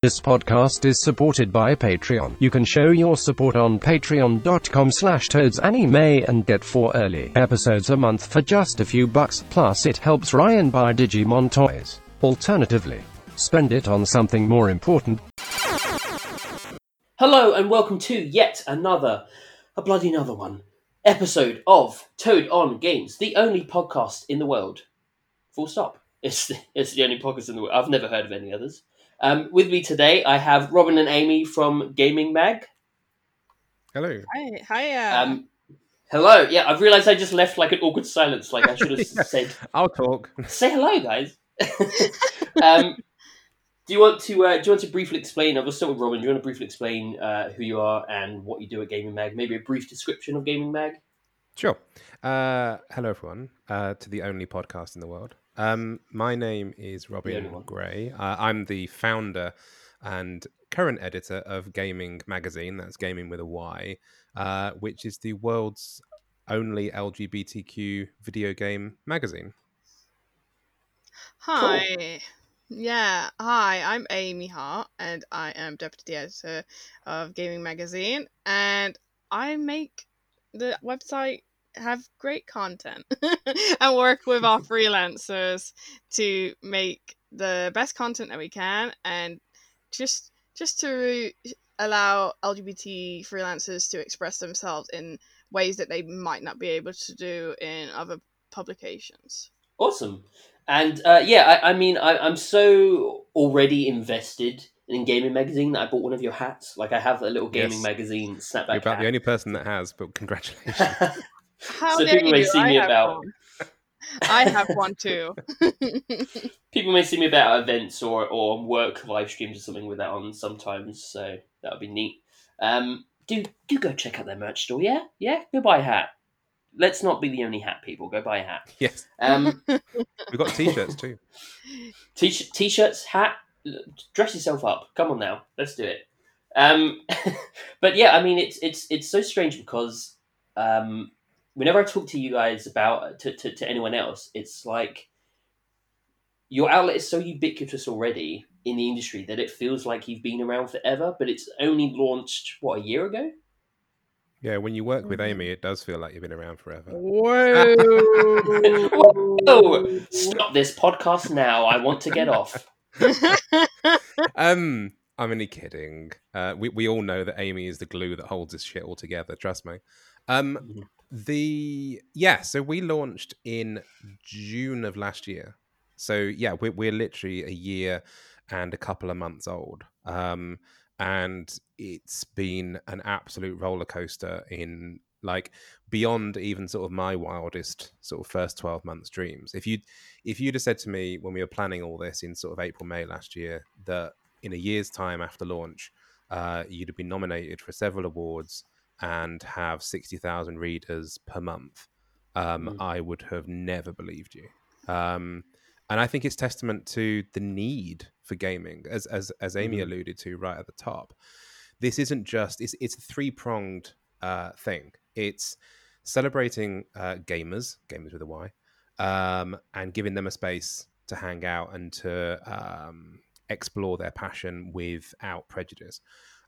This podcast is supported by Patreon. You can show your support on patreon.com slash toadsanime and get four early episodes a month for just a few bucks. Plus it helps Ryan buy Digimon toys. Alternatively, spend it on something more important. Hello and welcome to yet another, a bloody another one, episode of Toad on Games, the only podcast in the world. Full stop. It's the, it's the only podcast in the world. I've never heard of any others. Um, with me today, I have Robin and Aimee from Gayming Mag. Hello. Hi, hi. Um, hello. Yeah, I've realised I just left like an awkward silence. Like I should have Yeah. said, I'll talk. "Say hello, guys." um, do you want to? Uh, do you want to briefly explain? I'll start with Robin. Do you want to briefly explain uh, who you are and what you do at Gayming Mag? Maybe a brief description of Gayming Mag. Sure. Uh, hello, everyone, uh, to the only podcast in the world. Um, my name is only Robin one. Gray. Uh, I'm the founder and current editor of Gayming Magazine. That's Gayming with a Y, uh, which is the world's only LGBTQ video game magazine. Hi. Yeah, hi, I'm Aimee Hart, and I am deputy editor of Gayming Magazine, and I make the website have great content and work with our freelancers to make the best content that we can and just just to allow LGBT freelancers to express themselves in ways that they might not be able to do in other publications. Awesome. And uh, yeah, I, I mean, I, I'm so already invested in Gayming Magazine that I bought one of your hats. Like, I have a little Gayming Yes. Magazine snapback. You're about hat. the only person that has, but congratulations. How So dare people may you? see I me have about- one. I have one too. People may see me about events or, or work live streams or something with that on sometimes, so that would be neat. Um, do do go check out their merch store, yeah? Yeah? Go buy a hat. Let's not be the only hat people. Go buy a hat. yes. Um, We've got t shirts too. T- t-shirts, hat, dress yourself up. Come on now, let's do it. Um, but yeah, I mean, it's it's it's so strange because um, whenever I talk to you guys about to, to, to anyone else, it's like your outlet is so ubiquitous already in the industry that it feels like you've been around forever. But it's only launched what a year ago. Yeah, when you work with Aimee, it does feel like you've been around forever. Whoa! Oh, stop this podcast now! I want to get off. um, I'm only kidding. Uh, we we all know that Aimee is the glue that holds this shit all together. Trust me. Um, Mhm. The yeah, so we launched in June of last year. So yeah, we're we're literally a year and a couple of months old. Um, and it's been an absolute roller coaster in like beyond even sort of my wildest sort of first 12 months dreams if you if you'd have said to me when we were planning all this in sort of april may last year that in a year's time after launch uh, you'd have been nominated for several awards and have 60000 readers per month um, Mm. i would have never believed you um, and i think it's testament to the need for gayming as as, as aimee Mhm. alluded to right at the top this isn't just it's it's a three pronged uh, thing. It's celebrating uh, gaymers, gaymers with a Y, um, and giving them a space to hang out and to um, explore their passion without prejudice.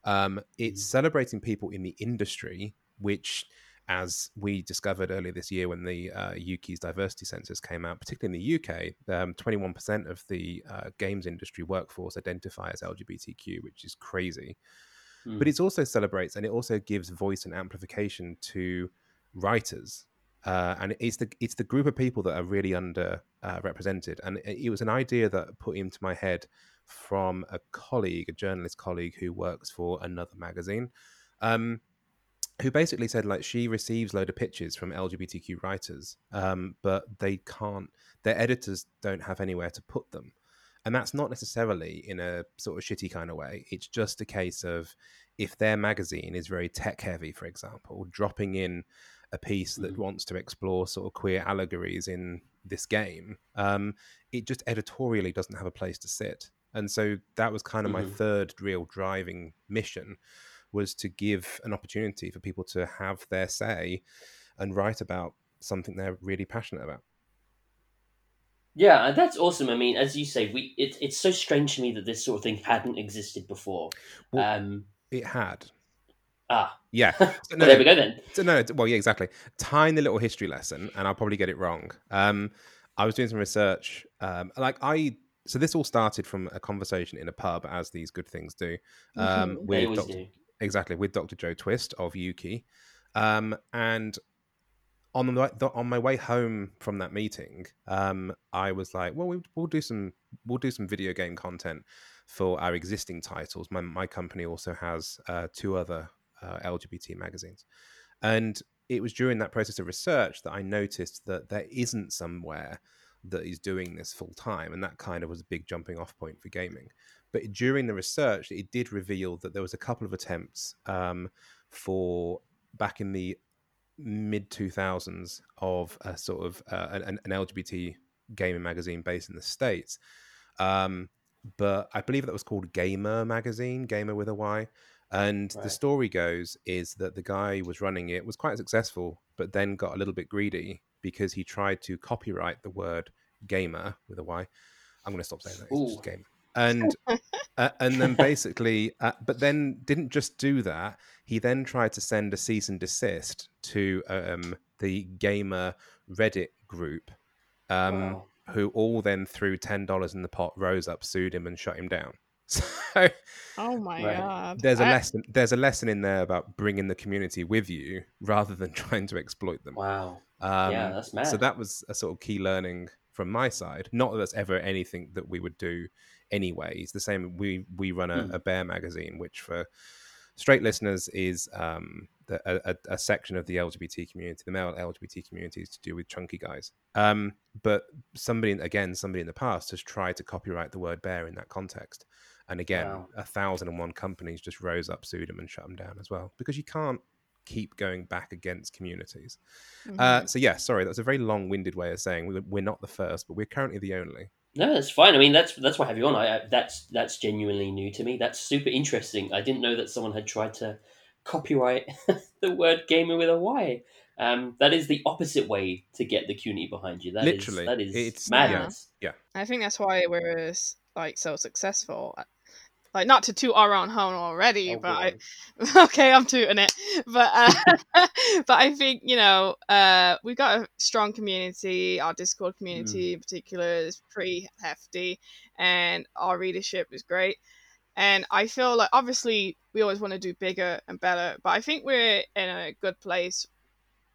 Um, it's celebrating people in the industry, which, as we discovered earlier this year when the uh, UK's diversity census came out, particularly in the UK, um, 21% of the uh, games industry workforce identify as LGBTQ, which is crazy. But it also celebrates and it also gives voice and amplification to writers. Uh, and it's the it's the group of people that are really under uh, represented. And it, it was an idea that put into my head from a colleague a journalist colleague who works for another magazine um, who basically said like she receives load of pitches from lgbtq writers um, but they can't their editors don't have anywhere to put them. And that's not necessarily in a sort of shitty kind of way. It's just a case of if their magazine is very tech heavy for example dropping in a piece that Mhm. wants to explore sort of queer allegories in this game um, it just editorially doesn't have a place to sit and so that was kind of my Mhm. third real driving mission was to give an opportunity for people to have their say and write about something they're really passionate about Yeah, and that's awesome. I mean, as you say, we it, it's so strange to me that this sort of thing hadn't existed before. Well, um, It had. ah, Yeah. So, no, there we go then. so no, well, yeah, exactly. Tiny little history lesson, and I'll probably get it wrong. Um, I was doing some research. Um, like I, so this all started from a conversation in a pub, as these good things do. Um, Mhm. With Dr. do. exactly with Dr. Jo Twist of Ukie, um, and on the the- on my way home from that meeting, um, I was like, well, we, we'll do some we'll do some video game content for our existing titles. My my company also has uh, two other uh, LGBT magazines, and it was during that process of research that I noticed that there isn't somewhere that is doing this full time, and that kind of was a big jumping off point for Gayming. But during the research, it did reveal that there was a couple of attempts um, for back in the mid 2000s of a sort of uh, an, an LGBT gaming magazine based in the states. Um, but I believe that was called Gaymer Magazine, Gaymer with a Y. And the story goes is that the guy who was running it was quite successful, but then got a little bit greedy because he tried to copyright the word gaymer with a Y. I'm going to stop saying that. It's just gamer. And uh, and then basically, uh, but then didn't just do that. He then tried to send a cease and desist to um, the gaymer Reddit group, um, Wow. who all then threw ten dollars in the pot, rose up, sued him, and shut him down. So Oh my Right. god. there's a I- lesson. There's a lesson in there about bringing the community with you rather than trying to exploit them. Wow. Um, yeah, that's mad. so that was a sort of key learning from my side. Not that that's ever anything that we would do anyway. It's the same. We we run a, Hmm. a bear magazine, which for straight listeners is um, the, a, a- a section of the LGBT community, the male LGBT community, is to do with chunky guys. Um, but somebody again, somebody in the past has tried to copyright the word bear in that context. And again, Wow. a thousand and one companies just rose up, sued them, and shut them down as well because you can't keep going back against communities. Uh, Mhm. so yeah, sorry, that's a very long-winded way of saying we- we're not the first, but we're currently the only. No, that's fine. I mean, that's that's why I have you on. I, I that's that's genuinely new to me. That's super interesting. I didn't know that someone had tried to copyright the word gaymer with a Y. Um, that is the opposite way to get the CUNY behind you. That is- Literally, that is it's- madness. Yeah. I think that's why we're like so successful. Like not to toot our own horn already, Oh, but I, okay, I'm tooting it. But uh, but I think you know uh, we've got a strong community. Our Discord community in particular is pretty hefty, and our readership is great. And I feel like obviously we always want to do bigger and better, but I think we're in a good place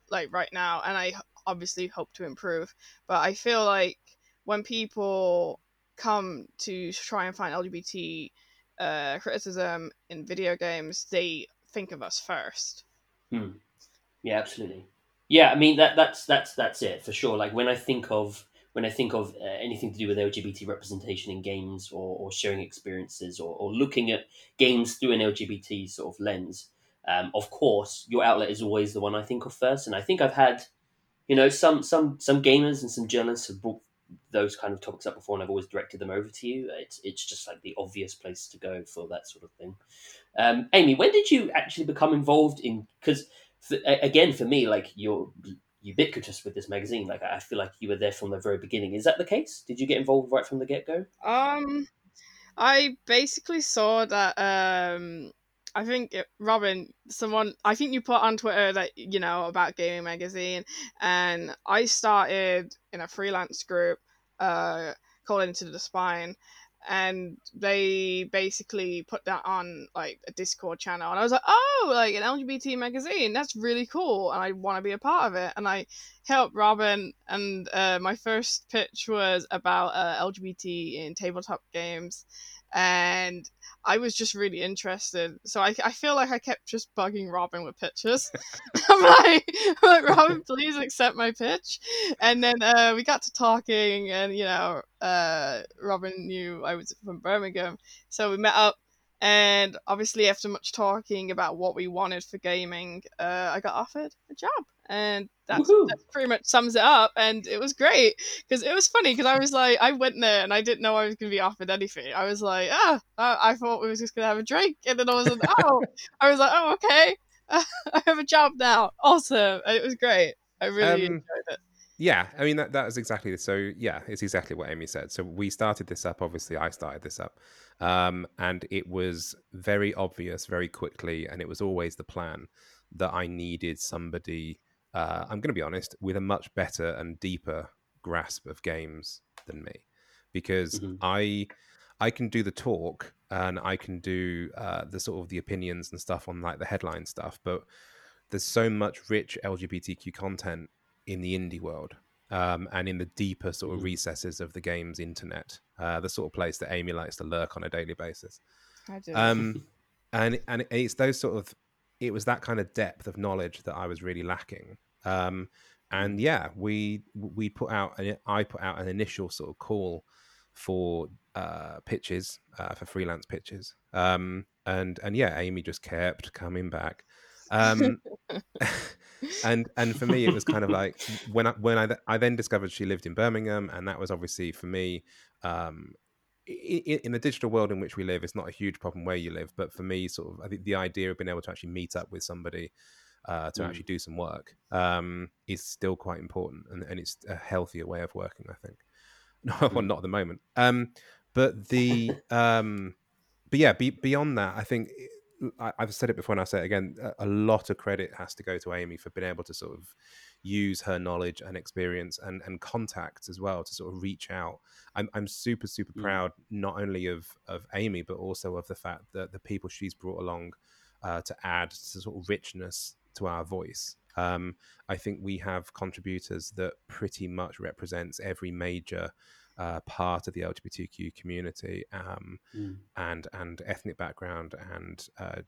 like right now, and I obviously hope to improve. But I feel like when people come to try and find LGBT uh, criticism in video games, they think of us first. Hmm. Yeah, absolutely. Yeah, I mean that that's that's that's it for sure. Like when I think of when I think of uh, anything to do with LGBT representation in games or, or sharing experiences or, or looking at games through an LGBT sort of lens, um, of course your outlet is always the one I think of first. And I think I've had, you know, some some some gamers and some journalists have brought those kind of topics up before, and I've always directed them over to you. It's it's just like the obvious place to go for that sort of thing. Um, Aimee, when did you actually become involved in? Because again, for me, like you're ubiquitous with this magazine. Like I feel like you were there from the very beginning. Is that the case? Did you get involved right from the get go? Um, I basically saw that. Um, I think it, Robin, someone, I think you put on Twitter that you know about Gayming Magazine, and I started in a freelance group, uh, called Into the Spine, and they basically put that on like a Discord channel, and I was like, oh, like an LGBT magazine, that's really cool, and I want to be a part of it, and I helped Robin, and uh, my first pitch was about uh, LGBT in tabletop games, and I was just really interested. So I, I feel like I kept just bugging Robin with pitches. I'm like, I'm like, Robin, please accept my pitch. And then uh, we got to talking, and you know, uh, Robin knew I was from Birmingham, so we met up. And obviously, after much talking about what we wanted for Gayming, uh, I got offered a job, and that's, that pretty much sums it up. And it was great because it was funny because I was like, I went there and I didn't know I was going to be offered anything. I was like, ah, I, I thought we was just going to have a drink, and then I was like, oh, I was like, oh, okay, I have a job now, awesome, and it was great. I really Um, enjoyed it. Yeah, I mean that that is exactly the so. Yeah, it's exactly what Aimee said. So we started this up. Obviously, I started this up, um, and it was very obvious very quickly, and it was always the plan that I needed somebody. Uh, I'm going to be honest, with a much better and deeper grasp of games than me, because Mhm. I I can do the talk and I can do uh, the sort of the opinions and stuff on like the headline stuff, but there's so much rich LGBTQ content in the indie world um, and in the deeper sort of Mhm. recesses of the game's internet, uh, the sort of place that Aimee likes to lurk on a daily basis. I do. Um, and and it's those sort of it was that kind of depth of knowledge that I was really lacking. Um, and yeah, we we put out an, I put out an initial sort of call for uh, pitches uh, for freelance pitches. Um, and and yeah, Aimee just kept coming back. Um, and and for me, it was kind of like when I when I th- I then discovered she lived in Birmingham, and that was obviously for me. Um, in, in the digital world in which we live, it's not a huge problem where you live, but for me, sort of, I think the idea of being able to actually meet up with somebody uh, to Mm. actually do some work um, is still quite important, and, and it's a healthier way of working, I think. No, well, Mm. not at the moment. Um, but the um, but yeah, be, beyond that, I think I, I've said it before, and I say it again. A, a lot of credit has to go to Aimee for being able to sort of use her knowledge and experience and and contacts as well to sort of reach out. I'm I'm super super Mm. proud not only of of Aimee but also of the fact that the people she's brought along uh, to add to sort of richness to our voice. Um, I think we have contributors that pretty much represents every major uh, part of the LGBTQ community. Um, Mm. and and ethnic background and uh,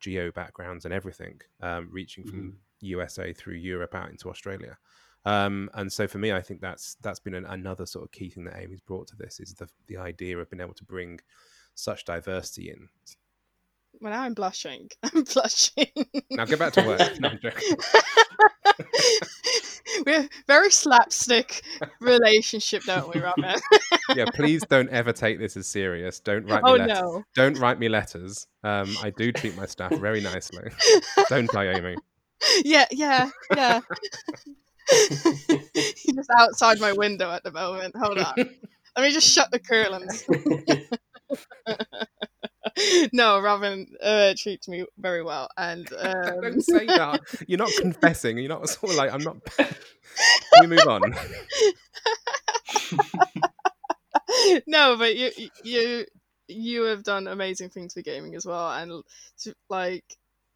geo backgrounds and everything, um, reaching from USA through Europe out into Australia. Um, and so for me, I think that's that's been an, another sort of key thing that Aimee's brought to this is the the idea of being able to bring such diversity in. well, now I'm blushing. I'm blushing. Now get back to work. No, I'm joking. We're very slapstick relationship, don't we, Robin? yeah, please don't ever take this as serious. Don't write me oh letters. no. Don't write me letters. Um, I do treat my staff very nicely. Don't I, Aimee? yeah, yeah, yeah. You're just outside my window at the moment. Hold on. Let me just shut the curtains. no, Robin uh, treats me very well, and um, Don't say that. You're not confessing. You're not sort of like I'm not. Can we move on? no, but you you you have done amazing things for Gayming as well, and like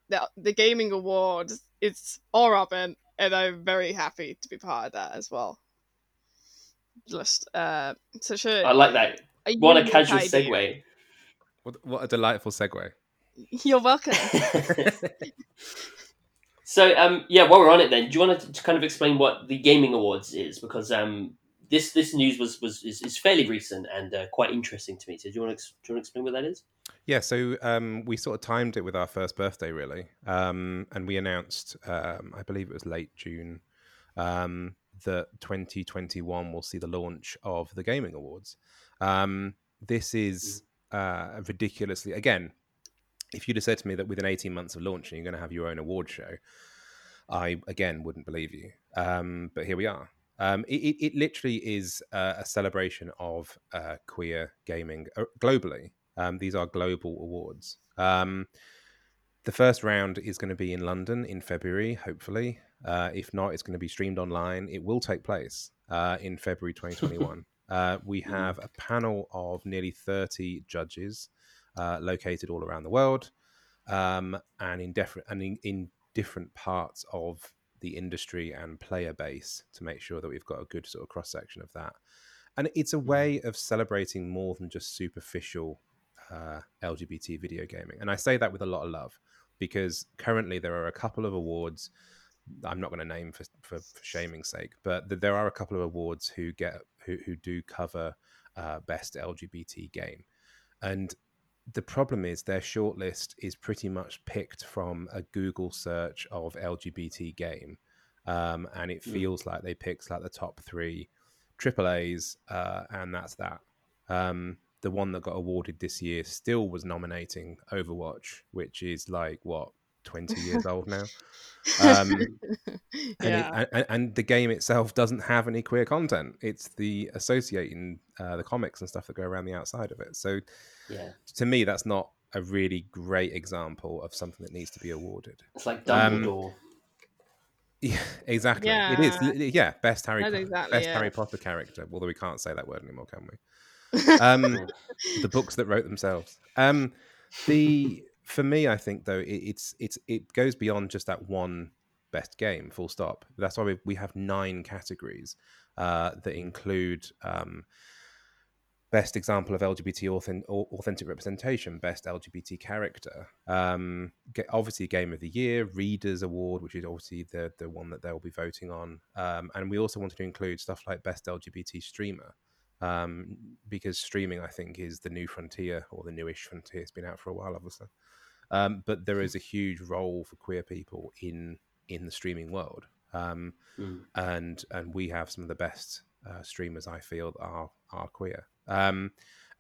the the Gayming Awards, it's all Robin, and I'm very happy to be part of that as well. Just uh, such a I like that. a What a unique casual idea. segue. What, what a delightful segue. You're welcome. so um yeah while we're on it then do you want to, to kind of explain what the Gayming Awards is because um this this news was was is, is fairly recent and uh, quite interesting to me so do you want to do you want to explain what that is Yeah, so um, we sort of timed it with our first birthday, really, um, and we announced, um, I believe it was late June, um, that 2021 will see the launch of the Gayming Awards. Um, this is uh, ridiculously, again, if you'd have said to me that within 18 months of launching, you're going to have your own award show, I again wouldn't believe you. Um, but here we are. Um, it, it, it literally is uh, a celebration of uh, queer gaming uh, globally. Um, these are global awards. Um, the first round is going to be in London in February, hopefully. Uh, if not, it's going to be streamed online. It will take place uh, in February 2021. Uh, we have a panel of nearly 30 judges uh, located all around the world um, and in different and in, in different parts of the industry and player base to make sure that we've got a good sort of cross section of that. And it's a way of celebrating more than just superficial uh, LGBT video gaming. And I say that with a lot of love because currently there are a couple of awards. I'm not going to name for, for, for shaming's sake, but th- there are a couple of awards who get who, who do cover uh, best LGBT game, and the problem is their shortlist is pretty much picked from a Google search of LGBT game, um, and it Mm. feels like they picked like the top three triple A's, uh, and that's that. Um, the one that got awarded this year still was nominating Overwatch, which is like what 20 years old now. Um, and, yeah. it, and, and the game itself doesn't have any queer content. It's the associating uh, the comics and stuff that go around the outside of it. So Yeah, to me, that's not a really great example of something that needs to be awarded. it's like Um, Dumbledore. Yeah, exactly. It is. Yeah. Yeah, best Harry exactly best it. Harry Potter character. Although we can't say that word anymore, can we? Um, the books that wrote themselves. Um, the for me, I think though it, it's it's it goes beyond just that one best game. Full stop. That's why we we have nine categories uh, that include. Um, Best example of LGBT authentic, representation, best LGBT character. Um, obviously, Game of the Year, Readers Award, which is obviously the the one that they'll be voting on. Um, and we also wanted to include stuff like best LGBT streamer, um, because streaming, I think, is the new frontier or the newish frontier. It's been out for a while, obviously, um, but there is a huge role for queer people in in the streaming world, um, Mm. and and we have some of the best uh, streamers I feel are are queer. Um,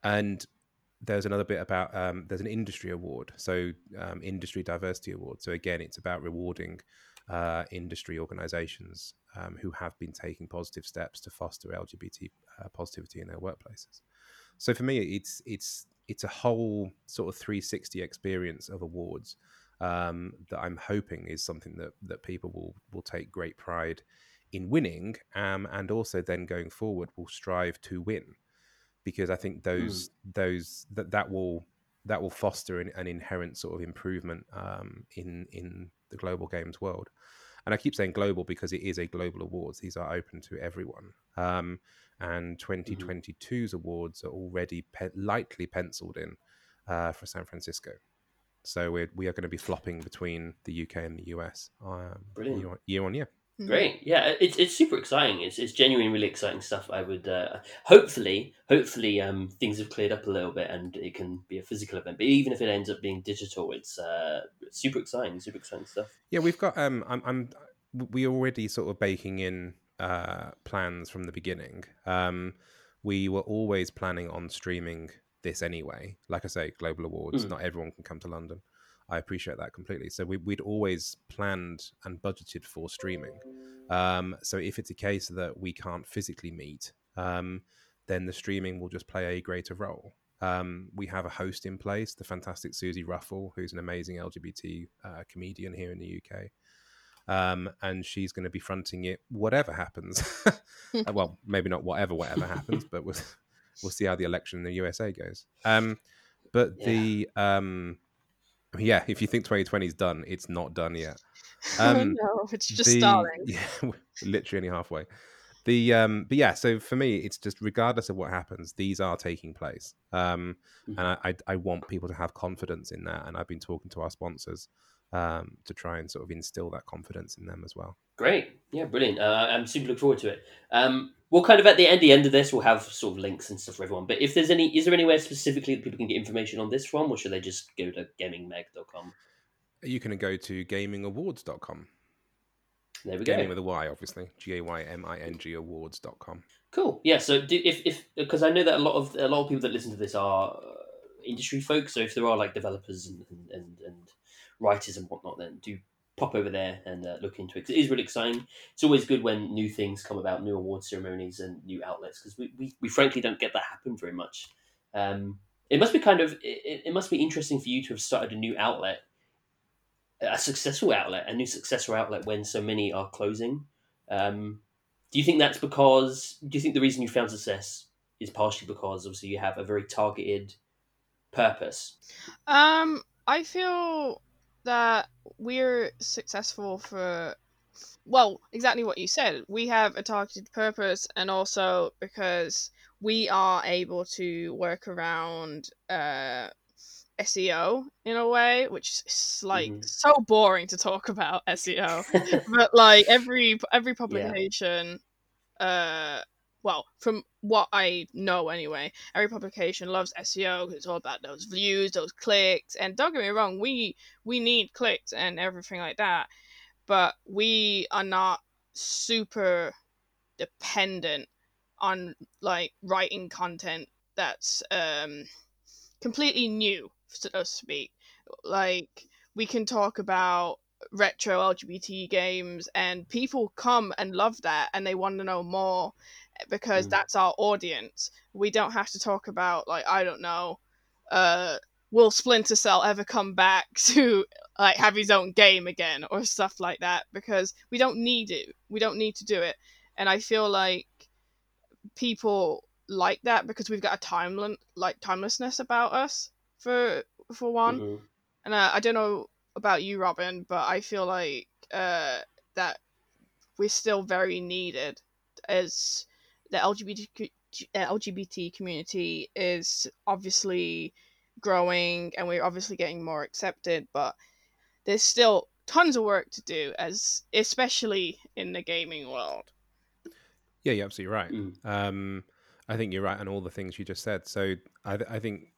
and there's another bit about um, there's an industry award, so um, industry diversity award. So again, it's about rewarding uh, industry organisations um, who have been taking positive steps to foster LGBT uh, positivity in their workplaces. So for me, it's it's it's a whole sort of 360 experience of awards um, that I'm hoping is something that that people will will take great pride in winning, um, and also then going forward will strive to win because I think those those that that will that will foster an, an inherent sort of improvement um, in in the global games world. And I keep saying global because it is a global awards. These are open to everyone. Um, and 2022's awards are already pe- lightly penciled in uh, for San Francisco. So we're, we are going to be flopping between the UK and the US um, year, on, year on year. Great, yeah, it's it's super exciting. It's it's genuinely really exciting stuff. I would uh, hopefully hopefully um, things have cleared up a little bit and it can be a physical event. But even if it ends up being digital, it's uh, super exciting, super exciting stuff. Yeah, we've got. Um, I'm. I'm. We already sort of baking in uh, plans from the beginning. Um, we were always planning on streaming this anyway. Like I say, global awards. Mm. Not everyone can come to London. I appreciate that completely. So we, we'd always planned and budgeted for streaming. Um, so if it's a case that we can't physically meet, um, then the streaming will just play a greater role. Um, we have a host in place, the fantastic Suzi Ruffell, who's an amazing LGBT uh, comedian here in the UK. Um, and she's going to be fronting it, whatever happens. Uh, well, maybe not whatever, whatever happens, but we'll, we'll see how the election in the USA goes. Um, but the um, yeah, if you think 2020 is done, it's not done yet. Um, oh no, it's just the- starting. Yeah, literally only halfway. The um, but yeah, so for me, it's just regardless of what happens, these are taking place, um, Mhm. and I, I I want people to have confidence in that, and I've been talking to our sponsors um, to try and sort of instill that confidence in them as well. Great, yeah, brilliant. Uh, I'm super looking forward to it. Um, we'll kind of at the end, the end of this, we'll have sort of links and stuff for everyone. But if there's any, is there anywhere specifically that people can get information on this from, or should they just go to gaymingmag.com? You can go to gaymingawards.com, There we go. gayming with a Y, obviously, G A Y M I N G awards.com. Cool. Yeah. So do, if if because I know that a lot of a lot of people that listen to this are uh, industry folks. So if there are like developers and and, and, and writers and whatnot, then do pop over there and uh, look into it. 'Cause it is really exciting. It's always good when new things come about, new award ceremonies and new outlets, because we, we, we frankly don't get that happen very much. Um, it must be kind of it, it must be interesting for you to have started a new outlet, a successful outlet, a new successful outlet when so many are closing. Um, do you think that's because? Do you think the reason you found success is partially because obviously you have a very targeted purpose? Um, I feel that we're successful for well, exactly what you said. We have a targeted purpose, and also because we are able to work around uh, SEO in a way, which is like Mhm. so boring to talk about SEO. but like every every publication, uh, well, from what I know anyway, every publication loves SEO because it's all about those views, those clicks. And don't get me wrong, we we need clicks and everything like that, but we are not super dependent on like writing content that's um completely new, so to speak. Like we can talk about retro LGBT games, and people come and love that, and they want to know more because Mm. that's our audience. We don't have to talk about like I don't know, uh, will Splinter Cell ever come back to like have his own game again or stuff like that because we don't need it. We don't need to do it, and I feel like people like that because we've got a timeline like timelessness about us for for one Mhm. and uh, I don't know about you, Robin, but I feel like uh, that we're still very needed as the LGBT uh, LGBT community is obviously growing, and we're obviously getting more accepted. But there's still tons of work to do, as especially in the gaming world. Yeah, you're absolutely right. Mm. Um, I think you're right on all the things you just said. So I, th- I think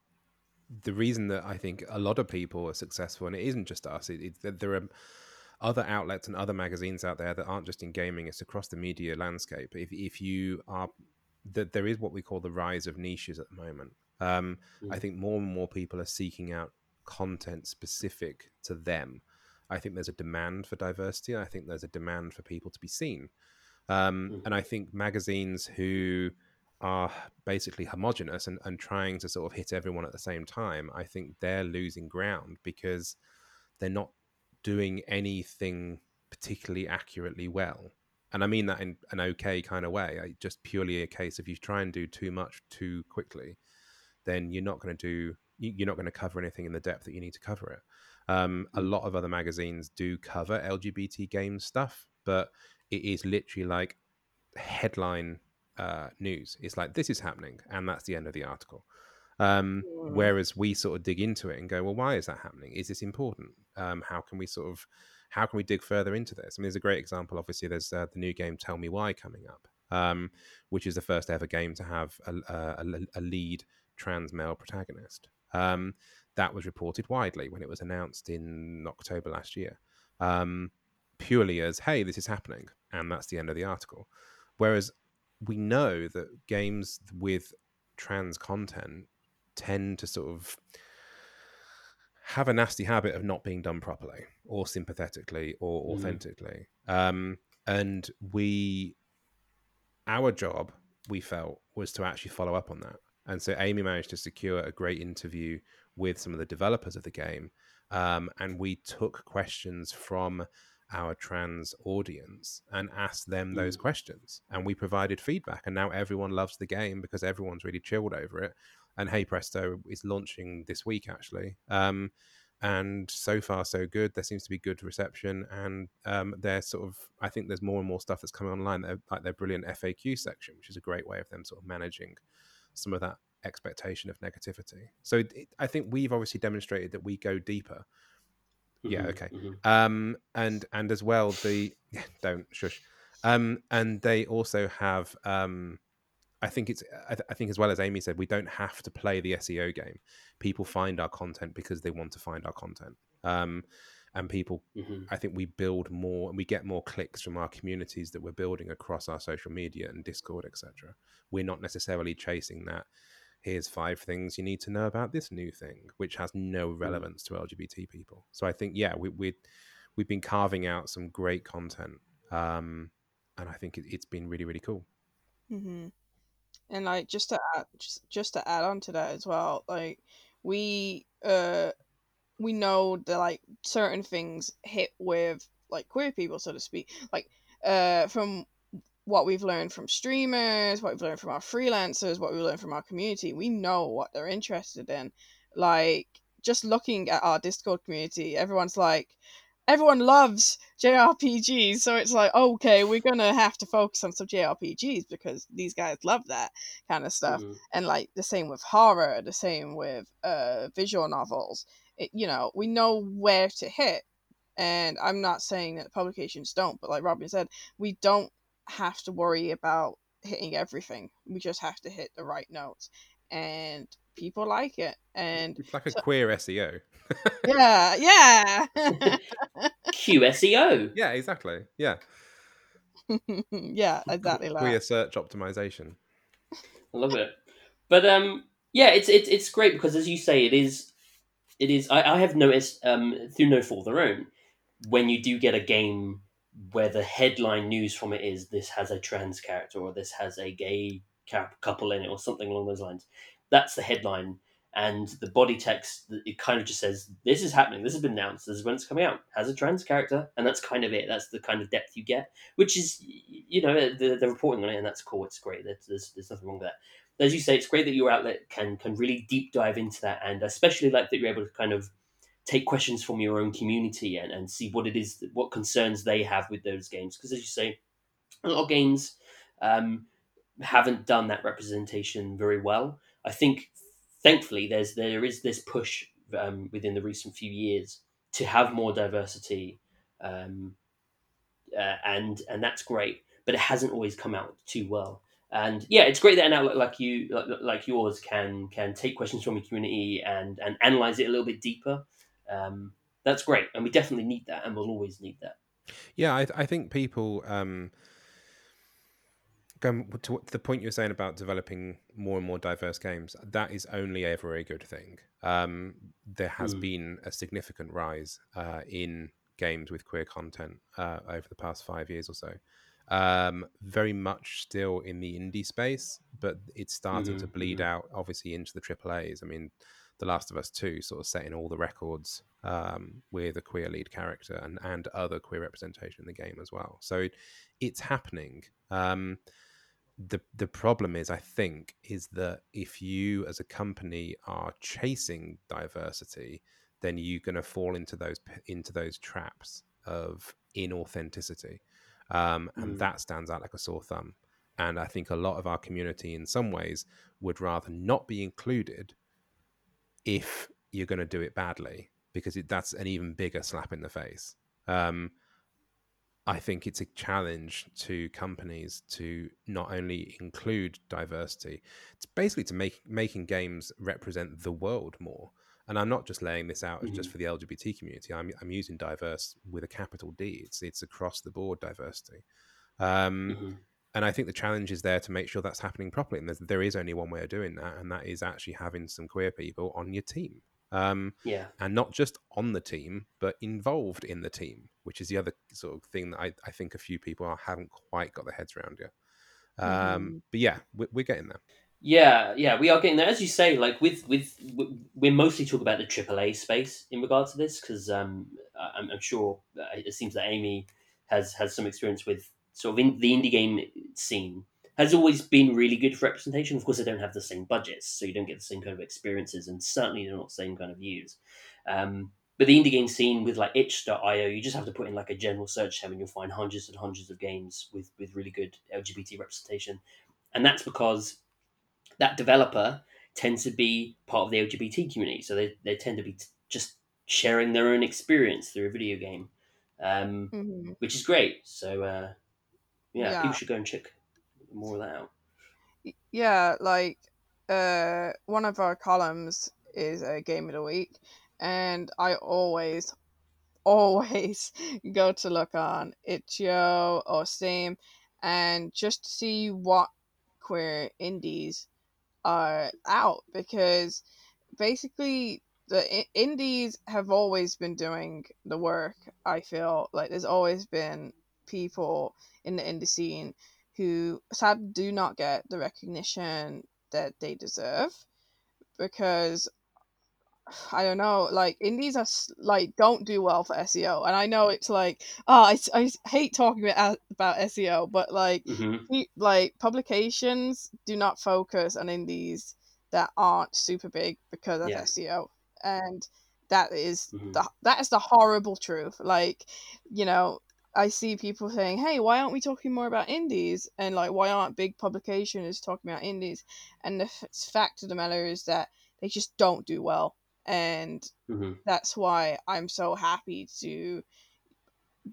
the reason that I think a lot of people are successful, and it isn't just us, it, it, that there are other outlets and other magazines out there that aren't just in gaming; it's across the media landscape. If if you are that there is what we call the rise of niches at the moment. Um, I Mm. think more and more people are seeking out content specific to them. I think there's a demand for diversity. I think there's a demand for people to be seen. Um, Mhm. And I think magazines who are basically homogenous and, and trying to sort of hit everyone at the same time, I think they're losing ground because they're not doing anything particularly accurately well. And I mean that in an okay kind of way. I, just purely a case if you try and do too much too quickly, then you're not going to do you- you're not going to cover anything in the depth that you need to cover it. Um, a lot of other magazines do cover LGBT game stuff, but it is literally like headline uh, news. It's like this is happening, and that's the end of the article. Um, Mm. whereas we sort of dig into it and go, well, why is that happening? Is this important? Um, how can we sort of how can we dig further into this? I mean, there's a great example. Obviously, there's uh, the new game Tell Me Why coming up, um, which is the first ever game to have a, a, a lead trans male protagonist. Um, that was reported widely when it was announced in October last year, um, purely as, hey, this is happening. And that's the end of the article. Whereas we know that games with trans content tend to sort of have a nasty habit of not being done properly or sympathetically or Mhm. authentically. Um, and we, our job, we felt, was to actually follow up on that. And so Aimee managed to secure a great interview with some of the developers of the game. Um, and we took questions from our trans audience and asked them those Mm. questions. And we provided feedback. And now everyone loves the game because everyone's really chilled over it. And Hey Presto is launching this week, actually. Um, and so far, so good. There seems to be good reception. And um, there's sort of, I think there's more and more stuff that's coming online, They're, like their brilliant FAQ section, which is a great way of them sort of managing some of that expectation of negativity. So it, I think we've obviously demonstrated that we go deeper. Yeah, Mhm, okay. mhm. Um, and and as well the don't shush. Um, and they also have um, I think it's I, th- I think as well as Aimee said, we don't have to play the SEO game. People find our content because they want to find our content. Um, and people Mhm. I think we build more and we get more clicks from our communities that we're building across our social media and Discord, etc. We're not necessarily chasing that. Here's five things you need to know about this new thing, which has no relevance to LGBT people. So I think, yeah, we, we we've been carving out some great content, um, and I think it, it's been really, really cool. hmm And like just to add, just just to add on to that as well, like we uh we know that like certain things hit with like queer people, so to speak. Like uh from what we've learned from streamers, what we've learned from our freelancers, what we've learned from our community, we know what they're interested in. Like just looking at our Discord community, everyone's like everyone loves JRPGs, so it's like, okay, we're gonna have to focus on some JRPGs because these guys love that kind of stuff. Mhm. And like the same with horror, the same with uh visual novels. It, you know, we know where to hit. And I'm not saying that publications don't, but like Robin said, we don't have to worry about hitting everything. We just have to hit the right notes. And people like it. And It's like a So- queer SEO. yeah, yeah. QSEO. Yeah, exactly. Yeah, yeah, exactly like queer search optimization. I love it. But um, yeah, it's it's it's great because as you say, it is it is. I, I have noticed um, through no fault of their own when you do get a game where the headline news from it is this has a trans character or this has a gay couple in it or something along those lines. That's the headline, and the body text it kind of just says this is happening. This has been announced. This is when it's coming out. Has a trans character, and that's kind of it. That's the kind of depth you get, which is you know they're, they're reporting on it, and that's cool. It's great. There's, there's nothing wrong with that. As you say, it's great that your outlet can can really deep dive into that, and especially like that you're able to kind of take questions from your own community and, and see what it is, what concerns they have with those games. Because as you say, a lot of games um, haven't done that representation very well. I think, thankfully, there's there is this push um, within the recent few years to have more diversity, um, uh, and and that's great. But it hasn't always come out too well. And yeah, it's great that an outlet like you, like, like yours, can can take questions from the community and and analyze it a little bit deeper um, that's great, and we definitely need that, and we'll always need that. Yeah, I, I think people um, going to the point you were saying about developing more and more diverse games. That is only ever a good thing. Um, there has mm. been a significant rise uh, in games with queer content uh, over the past five years or so. Um, very much still in the indie space, but it's starting mm to bleed mm-hmm. out, obviously, into the AAA's. I mean, the Last of Us 2 sort of setting all the records um, with a queer lead character and, and other queer representation in the game as well. So it, it's happening. Um, the the problem is, I think, is that if you as a company are chasing diversity, then you're going to fall into those into those traps of inauthenticity, um, and mm. that stands out like a sore thumb. And I think a lot of our community, in some ways, would rather not be included if you're going to do it badly because it, that's an even bigger slap in the face. Um, I think it's a challenge to companies to not only include diversity, it's basically to make making games represent the world more. And I'm not just laying this out mm-hmm. just for the LGBT community. I'm, I'm using diverse with a capital D. It's it's across the board diversity. Um, mm-hmm and I think the challenge is there to make sure that's happening properly. And there is only one way of doing that, and that is actually having some queer people on your team. Um, yeah. And not just on the team, but involved in the team, which is the other sort of thing that I, I think a few people are, haven't quite got their heads around yet. Um, mm. But yeah, we're, we're getting there. Yeah, yeah, we are getting there. As you say, like with with we're mostly talking about the AAA space in regards to this because um, I'm, I'm, sure it seems that Aimee has has some experience with sort of in the indie game scene has always been really good for representation. Of course, they don't have the same budgets, so you don't get the same kind of experiences, and certainly they're not the same kind of views. Um, but the indie game scene with like itch.io, you just have to put in like a general search term and you'll find hundreds and hundreds of games with, with really good LGBT representation. And that's because that developer tends to be part of the LGBT community. So they, they tend to be t- just sharing their own experience through a video game, um, mm-hmm. which is great. So, uh, yeah, yeah, people should go and check more of that out. Yeah, like uh, one of our columns is a game of the week, and I always, always go to look on itch.io or Steam and just see what queer indies are out because basically the indies have always been doing the work. I feel like there's always been people in the indie scene who sadly do not get the recognition that they deserve because I don't know, like indies are like don't do well for SEO, and I know it's like oh, I, I hate talking about about SEO, but like mm-hmm. like publications do not focus on indies that aren't super big because of yeah. SEO, and that is mm-hmm. the that is the horrible truth. Like you know, I see people saying, "Hey, why aren't we talking more about indies?" and like, "Why aren't big publications talking about indies?" And the f- fact of the matter is that they just don't do well, and mm-hmm. that's why I'm so happy to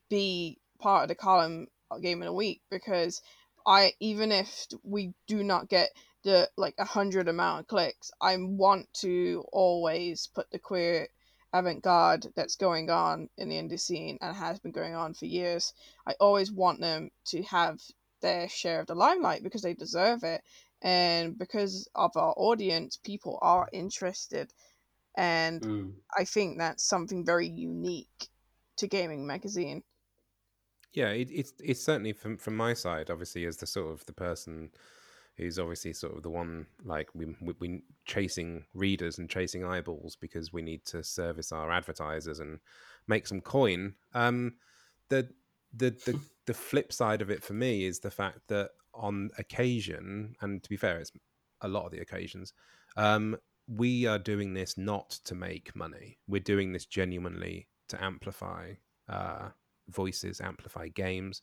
be part of the column game of the week because I even if we do not get the like a hundred amount of clicks, I want to always put the queer avant-garde that's going on in the indie scene and has been going on for years. I always want them to have their share of the limelight because they deserve it and because of our audience people are interested and Mm. I think that's something very unique to Gayming Magazine. Yeah, it, it's it's certainly from from my side, obviously, as the sort of the person who's obviously sort of the one like we we, we chasing readers and chasing eyeballs because we need to service our advertisers and make some coin. Um, the the the the flip side of it for me is the fact that on occasion, and to be fair, it's a lot of the occasions, um, we are doing this not to make money. We're doing this genuinely to amplify uh, voices, amplify games,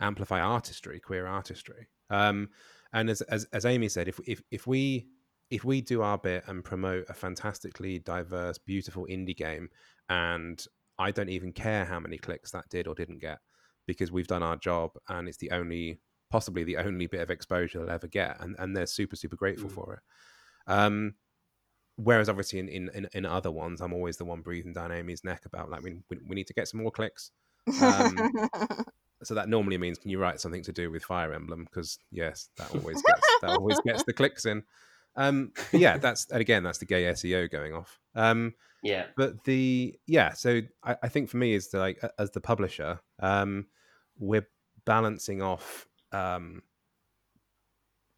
amplify artistry, queer artistry. Um, and as, as as Aimee said, if if if we if we do our bit and promote a fantastically diverse, beautiful indie game, and I don't even care how many clicks that did or didn't get, because we've done our job and it's the only possibly the only bit of exposure they'll ever get, and and they're super super grateful Mm. for it. Um, whereas obviously in, in in in other ones, I'm always the one breathing down Aimee's neck about like we we, we need to get some more clicks. Um, so that normally means can you write something to do with Fire Emblem? Because yes, that always gets that always gets the clicks in. Um, yeah, that's and again that's the gay SEO going off. Um, Yeah. but the yeah, so I, I think for me is like as the publisher, um, we're balancing off um,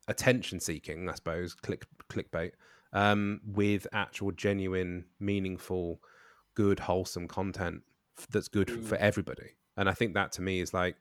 attention seeking, I suppose, click clickbait, um, with actual genuine, meaningful, good, wholesome content that's good f- for Mm. everybody. And I think that to me is like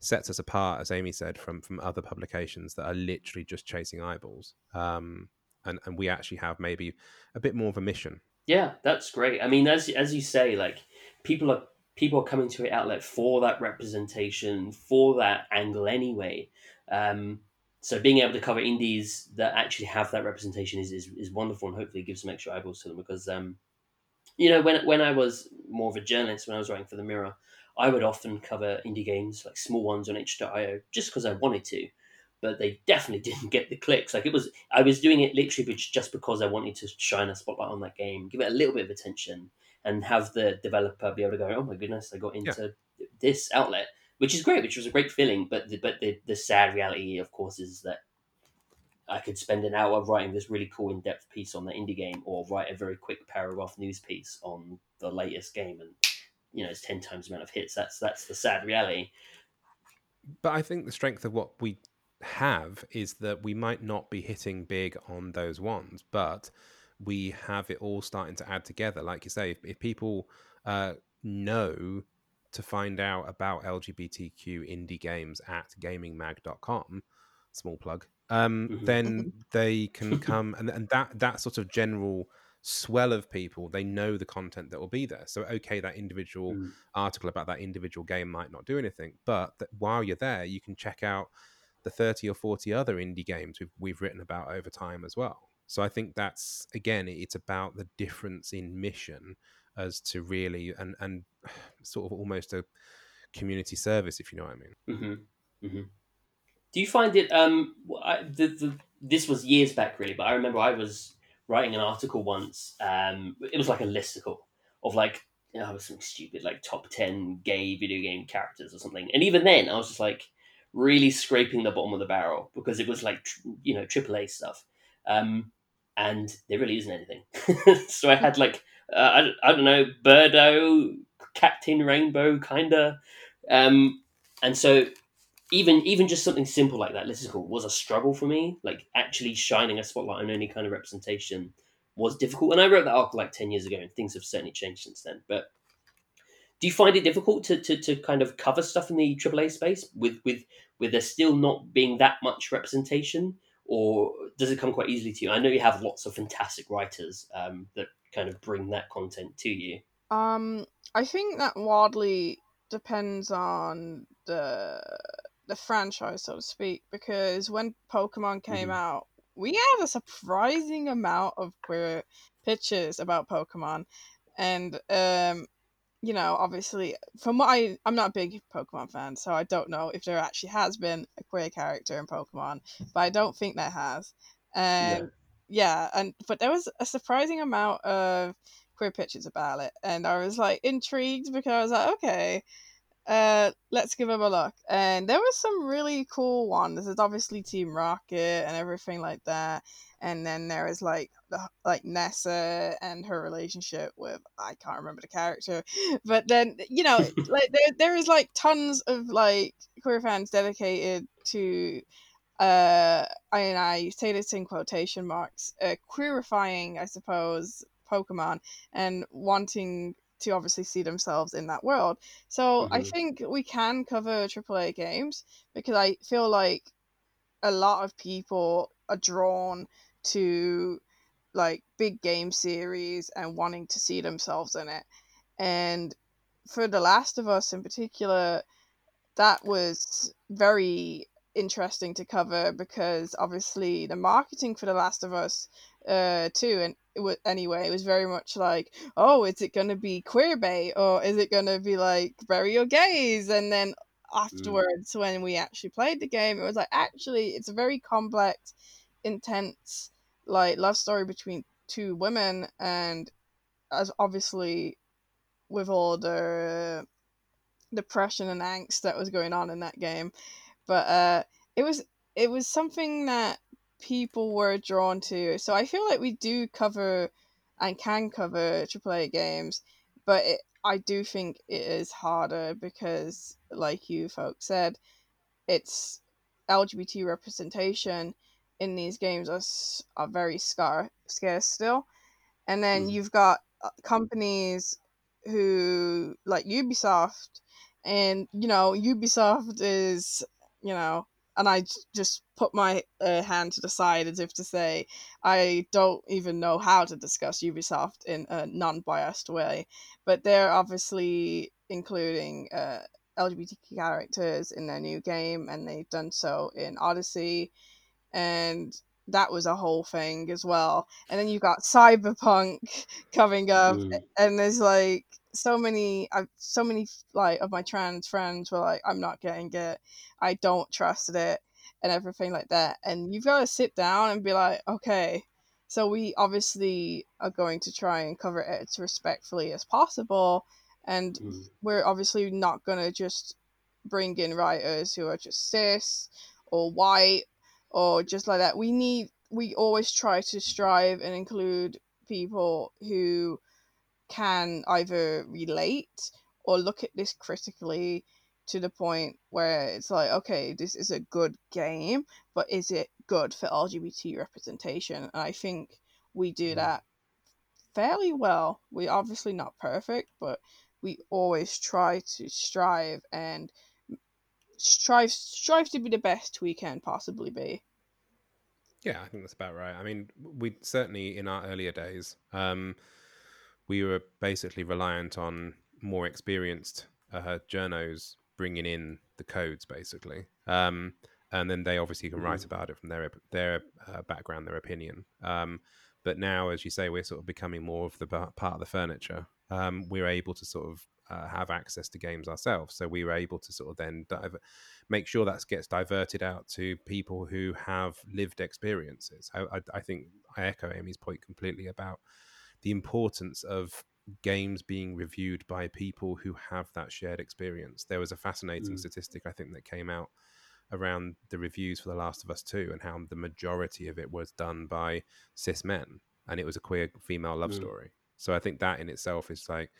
sets us apart, as Aimee said, from from other publications that are literally just chasing eyeballs. Um, and and we actually have maybe a bit more of a mission. Yeah, that's great. I mean, as as you say, like people are people are coming to it outlet for that representation, for that angle anyway. Um, so being able to cover indies that actually have that representation is, is, is wonderful and hopefully gives some extra eyeballs to them because um, you know when when I was more of a journalist when I was writing for the Mirror, I would often cover indie games like small ones on itch.io just because I wanted to, but they definitely didn't get the clicks. Like it was I was doing it literally just because I wanted to shine a spotlight on that game, give it a little bit of attention, and have the developer be able to go, "Oh my goodness, I got into this outlet," which is great, which was a great feeling. But the, but the the sad reality, of course, is that I could spend an hour writing this really cool in depth piece on the indie game, or write a very quick paragraph news piece on the latest game, and you know it's ten times the amount of hits. That's that's the sad reality. But I think the strength of what we have is that we might not be hitting big on those ones, but we have it all starting to add together. Like you say, if, if people uh, know to find out about LGBTQ indie games at gaymingmag.com, small plug, um, Mhm. then they can come and, and that that sort of general swell of people, they know the content that will be there. So okay, that individual Mm. article about that individual game might not do anything, but that while you're there, you can check out the 30 or 40 other indie games we've, we've written about over time as well. So I think that's again, it's about the difference in mission as to really and and sort of almost a community service, if you know what I mean. hmm hmm Do you find it? Um, I, the, the, this was years back, really, but I remember I was writing an article once. Um, it was like a listicle of like, you know, something stupid, like top ten gay video game characters or something. And even then, I was just like really scraping the bottom of the barrel because it was like you know AAA stuff. Um, and there really isn't anything. so I had like uh, I, I don't know Birdo, Captain Rainbow, kinda. Um, and so even even just something simple like that listicle was a struggle for me. Like actually shining a spotlight on any kind of representation was difficult. And I wrote that article like ten years ago, and things have certainly changed since then. But do you find it difficult to, to, to kind of cover stuff in the AAA space with with with there still not being that much representation, or does it come quite easily to you? I know you have lots of fantastic writers um, that kind of bring that content to you. Um, I think that wildly depends on the the franchise, so to speak, because when Pokemon came Mhm. out, we had a surprising amount of queer pictures about Pokemon, and um, you know, obviously, from what I, I'm not a big Pokemon fan, so I don't know if there actually has been a queer character in Pokemon, but I don't think there has. And yeah, and but there was a surprising amount of queer pictures about it, and I was like intrigued because I was like, okay, uh, let's give them a look. And there were some really cool ones. There's obviously Team Rocket and everything like that. And then there is like the like Nessa and her relationship with I can't remember the character, but then you know like there there is like tons of like queer fans dedicated to uh I and I say this in quotation marks uh, queerifying I suppose Pokemon and wanting to obviously see themselves in that world. So I Mhm. think we can cover AAA games because I feel like a lot of people are drawn to like big game series and wanting to see themselves in it. And for The Last of Us in particular, that was very interesting to cover because obviously the marketing for The Last of Us uh too and it was anyway it was very much like oh is it going to be queer bait or is it going to be like bury your gays and then afterwards when we actually played the game it was like actually it's a very complex intense like love story between two women and as obviously with all the depression and angst that was going on in that game. But uh it was it was something that people were drawn to so i feel like we do cover and can cover AAA games but it, i do think it is harder because like you folks said it's lgbt representation in these games are, are very scar- scarce still and then Mm. you've got uh, companies who like Ubisoft and you know Ubisoft is you know and I just put my uh, hand to the side as if to say I don't even know how to discuss Ubisoft in a non-biased way but they're obviously including uh, LGBTQ characters in their new game and they've done so in Odyssey and that was a whole thing as well and then you've got cyberpunk coming up Mm. and there's like so many I've, so many like of my trans friends were like i'm not getting it i don't trust it and everything like that and you've got to sit down and be like okay so we obviously are going to try and cover it as respectfully as possible and Mm. we're obviously not going to just bring in writers who are just cis or white or just like that. We need we always try to strive and include people who can either relate or look at this critically to the point where it's like, okay, this is a good game, but is it good for LGBT representation? And I think we do Mm. that fairly well. We're obviously not perfect, but we always try to strive and strive strive to be the best we can possibly be. Yeah, I think that's about right. I mean, we certainly in our earlier days, um, we were basically reliant on more experienced uh, journos bringing in the codes, basically, um, and then they obviously can write Mhm. about it from their their uh, background, their opinion. Um, but now, as you say, we're sort of becoming more of the part of the furniture. Um, we're able to sort of uh, have access to games ourselves, so we were able to sort of then dive, make sure that gets diverted out to people who have lived experiences. I, I, I think I echo Aimee's point completely about the importance of games being reviewed by people who have that shared experience. There was a fascinating Mm. statistic I think that came out around the reviews for The Last of Us 2 and how the majority of it was done by cis men and it was a queer female love Mm. story. So I think that in itself is like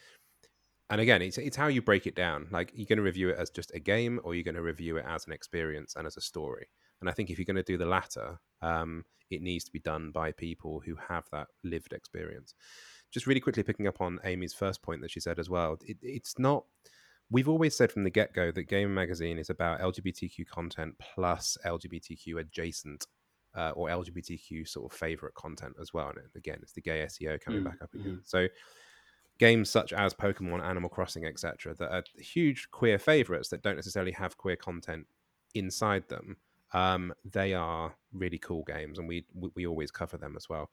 and again, it's it's how you break it down. Like you're going to review it as just a game, or you're going to review it as an experience and as a story. And I think if you're going to do the latter, um, it needs to be done by people who have that lived experience. Just really quickly picking up on Aimee's first point that she said as well. It, it's not. We've always said from the get go that Gayming Magazine is about LGBTQ content plus LGBTQ adjacent uh, or LGBTQ sort of favorite content as well. And again, it's the gay SEO coming Mm, back up again. So games such as Pokemon, Animal Crossing, etc., that are huge queer favorites that don't necessarily have queer content inside them. Um, they are really cool games, and we we we always cover them as well.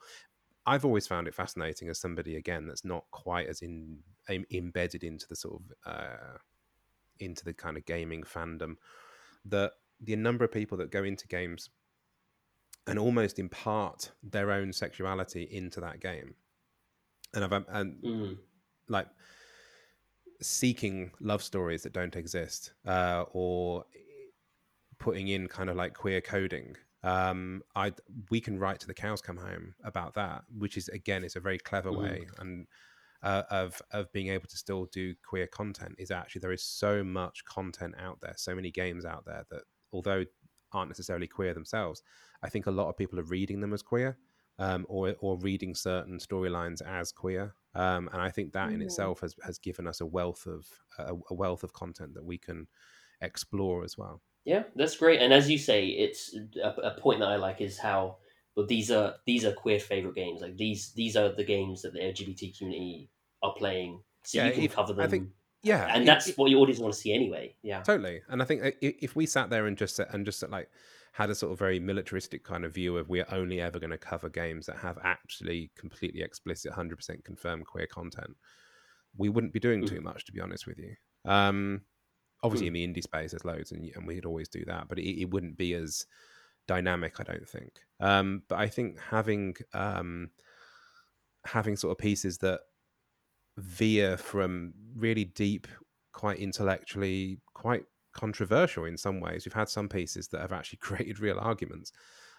I've always found it fascinating as somebody again that's not quite as in em- embedded into the sort of uh, into the kind of gaming fandom that the number of people that go into games and almost impart their own sexuality into that game. And I've um, and Mm. like seeking love stories that don't exist uh, or putting in kind of like queer coding um i we can write to the cows come home about that which is again it's a very clever Mhm. way and uh, of of being able to still do queer content is actually there is so much content out there so many games out there that although aren't necessarily queer themselves i think a lot of people are reading them as queer um, or or reading certain storylines as queer um, and i think that in Mhm. itself has has given us a wealth of a, a wealth of content that we can explore as well Yeah, that's great. And as you say, it's a, a point that I like is how well these are these are queer favorite games. Like these these are the games that the LGBT community are playing, so Yeah, you can if- cover I them. think- yeah and it- that's it- what your audience want to see anyway. Yeah. Totally, and I think i- i- if we sat there and just said- and just like had a sort of very militaristic kind of view of we're only ever going to cover games that have actually completely explicit, hundred percent confirmed queer content, we wouldn't be doing too much, to be honest with you. Um, obviously, in the indie space, there's loads, and, and we'd always do that, but it, it wouldn't be as dynamic, I don't think. Um, but I think having um, having sort of pieces that veer from really deep, quite intellectually, quite controversial in some ways. We've had some pieces that have actually created real arguments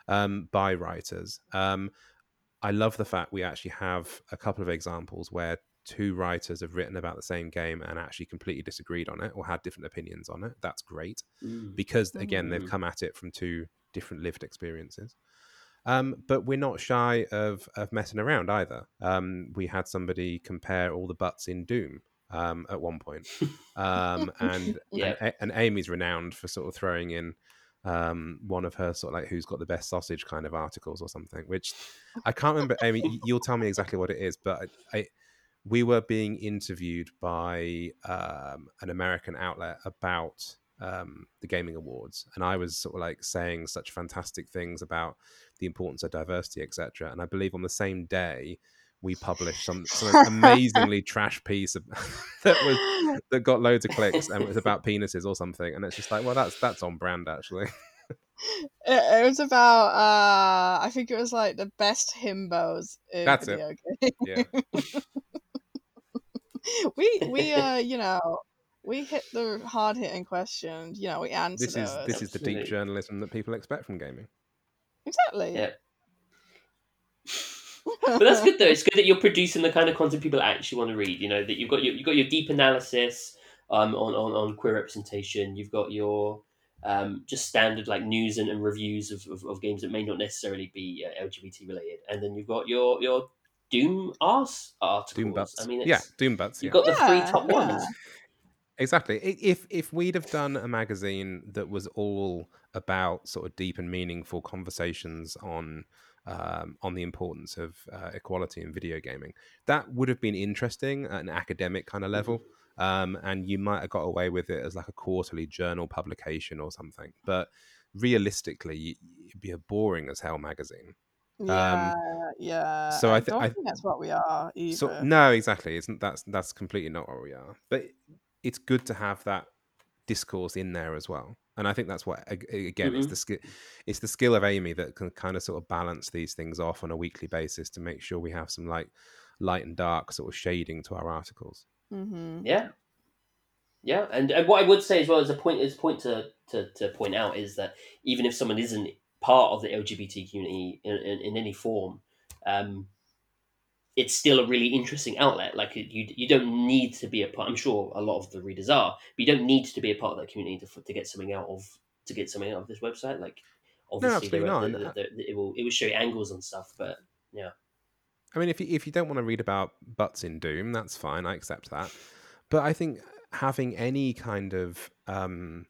um, by writers. Um, I love the fact we actually have a couple of examples where two writers have written about the same game and actually completely disagreed on it or had different opinions on it. That's great Mm. because again they've Mhm. come at it from two different lived experiences um, but we're not shy of, of messing around either um, we had somebody compare all the butts in doom um, at one point um, and, Yeah. and and aimee's renowned for sort of throwing in um, one of her sort of like who's got the best sausage kind of articles or something which i can't remember aimee you'll tell me exactly what it is but i, I we were being interviewed by um, an American outlet about um, the Gayming Awards, and I was sort of like saying such fantastic things about the importance of diversity, etc. And I believe on the same day we published some, some amazingly trash piece of, that was that got loads of clicks and it was about penises or something. And it's just like, well, that's that's on brand actually. It, it was about uh I think it was like the best himbos in That's it. video games. Yeah, we we uh you know we hit the hard hitting questions. You know we answered this is those. this is the deep journalism that people expect from Gayming. exactly. Yeah. but that's good though. It's good that you're producing the kind of content people actually want to read. You know that you've got your you've got your deep analysis um, on, on on queer representation. You've got your um, just standard like news and, and reviews of, of, of games that may not necessarily be uh, LGBT related, and then you've got your your Doom arse articles. Doom butts. I mean, it's, yeah, Doom butts. you've yeah. got the three top yeah. ones. Exactly. If if we'd have done a magazine that was all about sort of deep and meaningful conversations on um, on the importance of uh, equality in video gaming, that would have been interesting at an academic kind of level. Um, and you might have got away with it as like a quarterly journal publication or something. But realistically, it'd be a boring as hell magazine. Yeah, yeah. Um, so I I thi- don't I- think that's what we are either. So no, exactly. It's that's that's completely not where we are. But it's good to have that discourse in there as well. And I think that's what again it's Mhm. the skill it's the skill of Aimee that can kind of sort of balance these things off on a weekly basis to make sure we have some like light and dark sort of shading to our articles. hmm Yeah. Yeah, and, and what I would say as well as a point is point to, to, to point out is that even if someone isn't part of the LGBT community in, in, in any form, um, it's still a really interesting outlet. Like you, you don't need to be a part. I'm sure a lot of the readers are, but you don't need to be a part of that community to, to get something out of to get something out of this website. Like obviously, are- not. the- the- the- it will it will show you angles and stuff, but yeah. I mean, if you, if you don't want to read about butts in Doom, that's fine. I accept that. But I think having any kind of, um,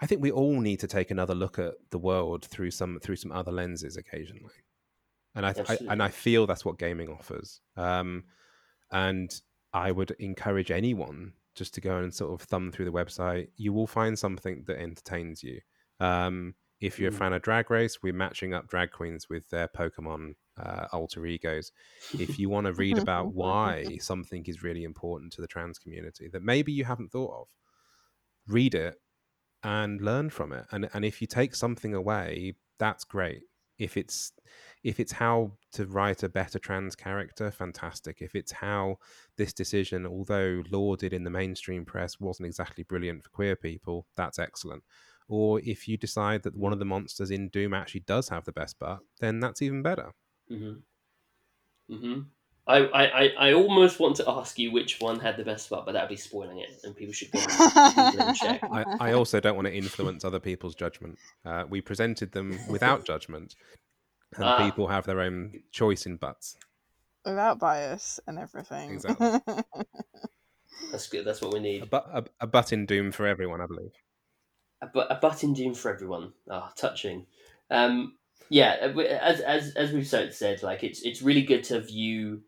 I think we all need to take another look at the world through some through some other lenses occasionally, and I, I and I feel that's what Gayming offers. Um, and I would encourage anyone just to go and sort of thumb through the website. You will find something that entertains you. Um, if you're Mm. a fan of Drag Race, we're matching up drag queens with their Pokemon uh, alter egos. If you want to read about why something is really important to the trans community that maybe you haven't thought of, read it and learn from it. And and if you take something away, that's great. if it's if it's how to write a better trans character, fantastic. If it's how this decision, although lauded in the mainstream press, wasn't exactly brilliant for queer people, that's excellent. Or if you decide that one of the monsters in Doom actually does have the best butt, then that's even better. Mm-hmm. Mm-hmm. I, I, I almost want to ask you which one had the best butt, but that'd be spoiling it, and people should go and check. I, I also don't want to influence other people's judgment. Uh, we presented them without judgment, and Ah. people have their own choice in butts. Without bias and everything. Exactly. That's good. That's what we need. A, bu- a, a butt in Doom for everyone, I believe. a, bu- a button doom for everyone. Ah, touching. Um, yeah, uh, as as as we've so- said, like it's it's really good to view,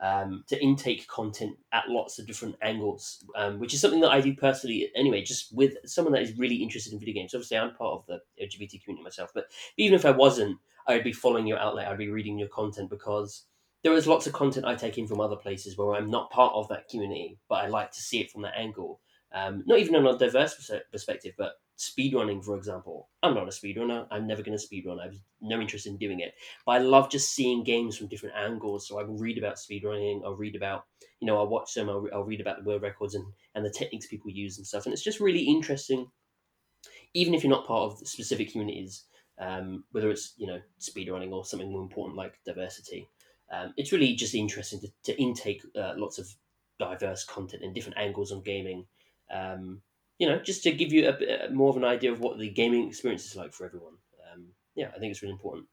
um, to intake content at lots of different angles, um, which is something that I do personally. Anyway, just with someone that is really interested in video games. Obviously, I'm part of the LGBT community myself, but even if I wasn't, I'd be following your outlet. I'd be reading your content because. There is lots of content I take in from other places where I'm not part of that community, but I like to see it from that angle. Um, not even on a diverse perspective, but speedrunning, for example. I'm not a speedrunner. I'm never going to speedrun. I have no interest in doing it. But I love just seeing games from different angles. So I read about speedrunning. I'll read about, you know, I'll watch them. I'll, I'll read about the world records and, and the techniques people use and stuff. And it's just really interesting, even if you're not part of specific communities, um, whether it's, you know, speedrunning or something more important like diversity. Um, it's really just interesting to, to intake uh, lots of diverse content and different angles on gaming. Um, you know, just to give you a, bit more of an idea of what the gaming experience is like for everyone. Um, yeah, I think it's really important.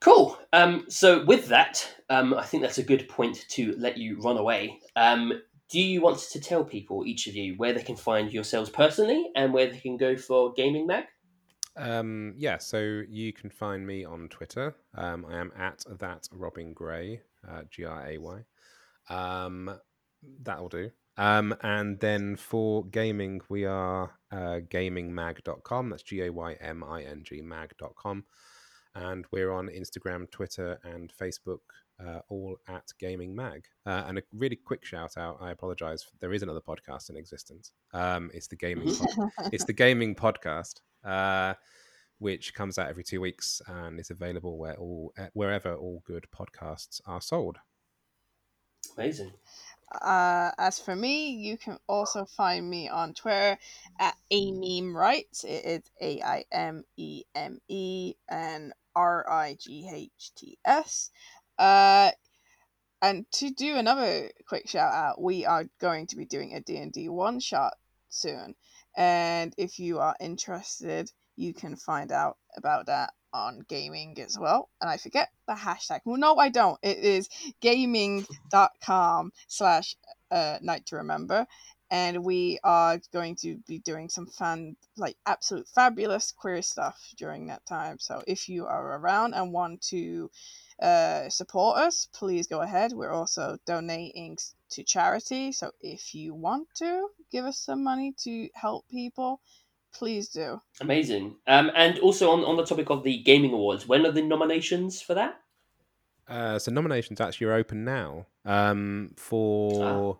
Cool. Um, so with that, um, I think that's a good point to let you run away. Um, do you want to tell people, each of you, where they can find yourselves personally and where they can go for Gayming Mag? Um, yeah, so you can find me on Twitter. Um, I am at that Robin Gray, uh, G R A Y. Um, that'll do. Um, and then for Gayming, we are uh, gaymingmag.com. That's G A Y M I N G mag.com. And we're on Instagram, Twitter, and Facebook, uh, all at Gayming Mag. Uh, and a really quick shout out. I apologize. There is another podcast in existence. Um, it's the Gayming. Pod- it's the Gayming podcast, uh, which comes out every two weeks and is available where all wherever all good podcasts are sold. Amazing. Uh, as for me, you can also find me on Twitter at Aimeme Rights. It is A I M E M E and R I G H T S. Uh, and to do another quick shout out, we are going to be doing a D&D one shot soon. And if you are interested, you can find out about that on Gayming as well. And I forget the hashtag. Well, no, I don't. It is gaming.com slash uh, night to remember. And we are going to be doing some fun, like absolute fabulous queer stuff during that time. So if you are around and want to uh, support us, please go ahead. We're also donating to charity. So if you want to give us some money to help people, please do. Amazing. Um, and also on, on the topic of the Gayming Awards, when are the nominations for that? Uh, so nominations actually are open now um, for.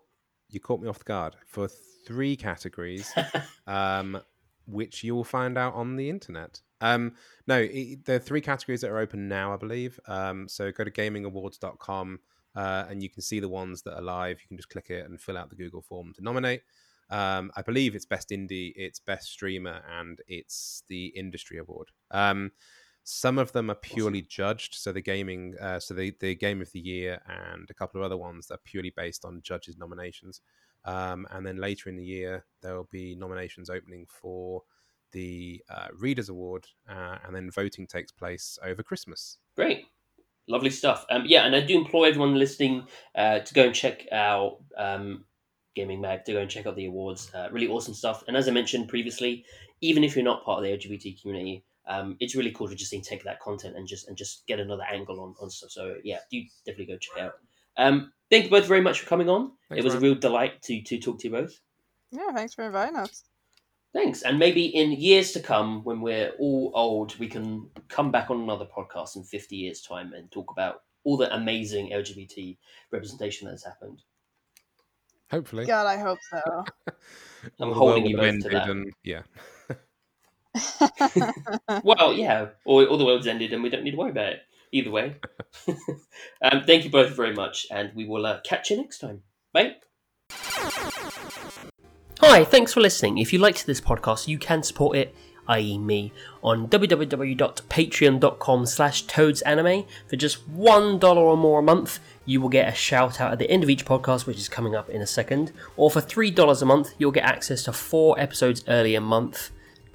You caught me off the guard for three categories, um, which you will find out on the internet. Um, no, it, there are three categories that are open now, I believe. Um, so go to gaymingawards.com uh, and you can see the ones that are live. You can just click it and fill out the Google form to nominate. Um, I believe it's best indie, it's best streamer, and it's the industry award. Um, some of them are purely judged, so the gaming, uh, so the the game of the year, and a couple of other ones that are purely based on judges' nominations. Um, and then later in the year, there will be nominations opening for the uh, Readers Award, uh, and then voting takes place over Christmas. Great. Lovely stuff. Um, yeah, and I do implore everyone listening uh, to go and check out um, Gayming Mag, to go and check out the awards. Uh, really awesome stuff. And as I mentioned previously, even if you're not part of the LGBT community, um, it's really cool to just take that content and just and just get another angle on, on stuff. So yeah, do definitely go check it out. Um, thank you both very much for coming on. Thanks, it was Ryan. a real delight to to talk to you both. Yeah, thanks for inviting us. Thanks. And maybe in years to come, when we're all old, we can come back on another podcast in 50 years' time and talk about all the amazing LGBT representation that has happened. Hopefully, God, I hope so. I'm All holding you will both to that. and- yeah. well, yeah, or, or the world's ended and we don't need to worry about it. Either way. um, thank you both very much, and we will uh, catch you next time. Bye. Hi, thanks for listening. If you liked this podcast, you can support it, i.e. me, on www.patreon.com slash toadsanime. For just $1 or more a month, you will get a shout out at the end of each podcast, which is coming up in a second. Or for $3 a month, you'll get access to four episodes early a month.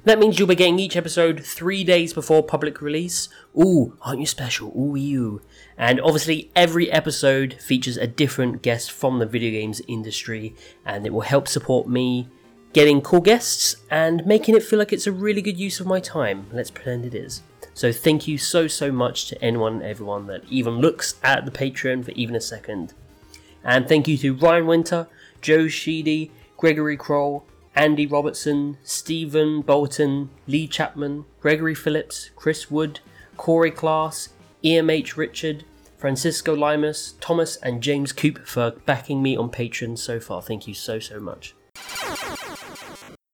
That means you'll be getting each episode three days before public release. Ooh, aren't you special? Ooh, you. And obviously, every episode features a different guest from the video games industry, and it will help support me getting cool guests and making it feel like it's a really good use of my time. Let's pretend it is. So, thank you so, so much to anyone and everyone that even looks at the Patreon for even a second. And thank you to Ryan Winter, Joe Sheedy, Gregory Kroll, Andy Robertson, Stephen Bolton, Lee Chapman, Gregory Phillips, Chris Wood, Corey Class, EMH Richard, Francisco Limas, Thomas, and James Coop for backing me on Patreon so far. Thank you so, so much.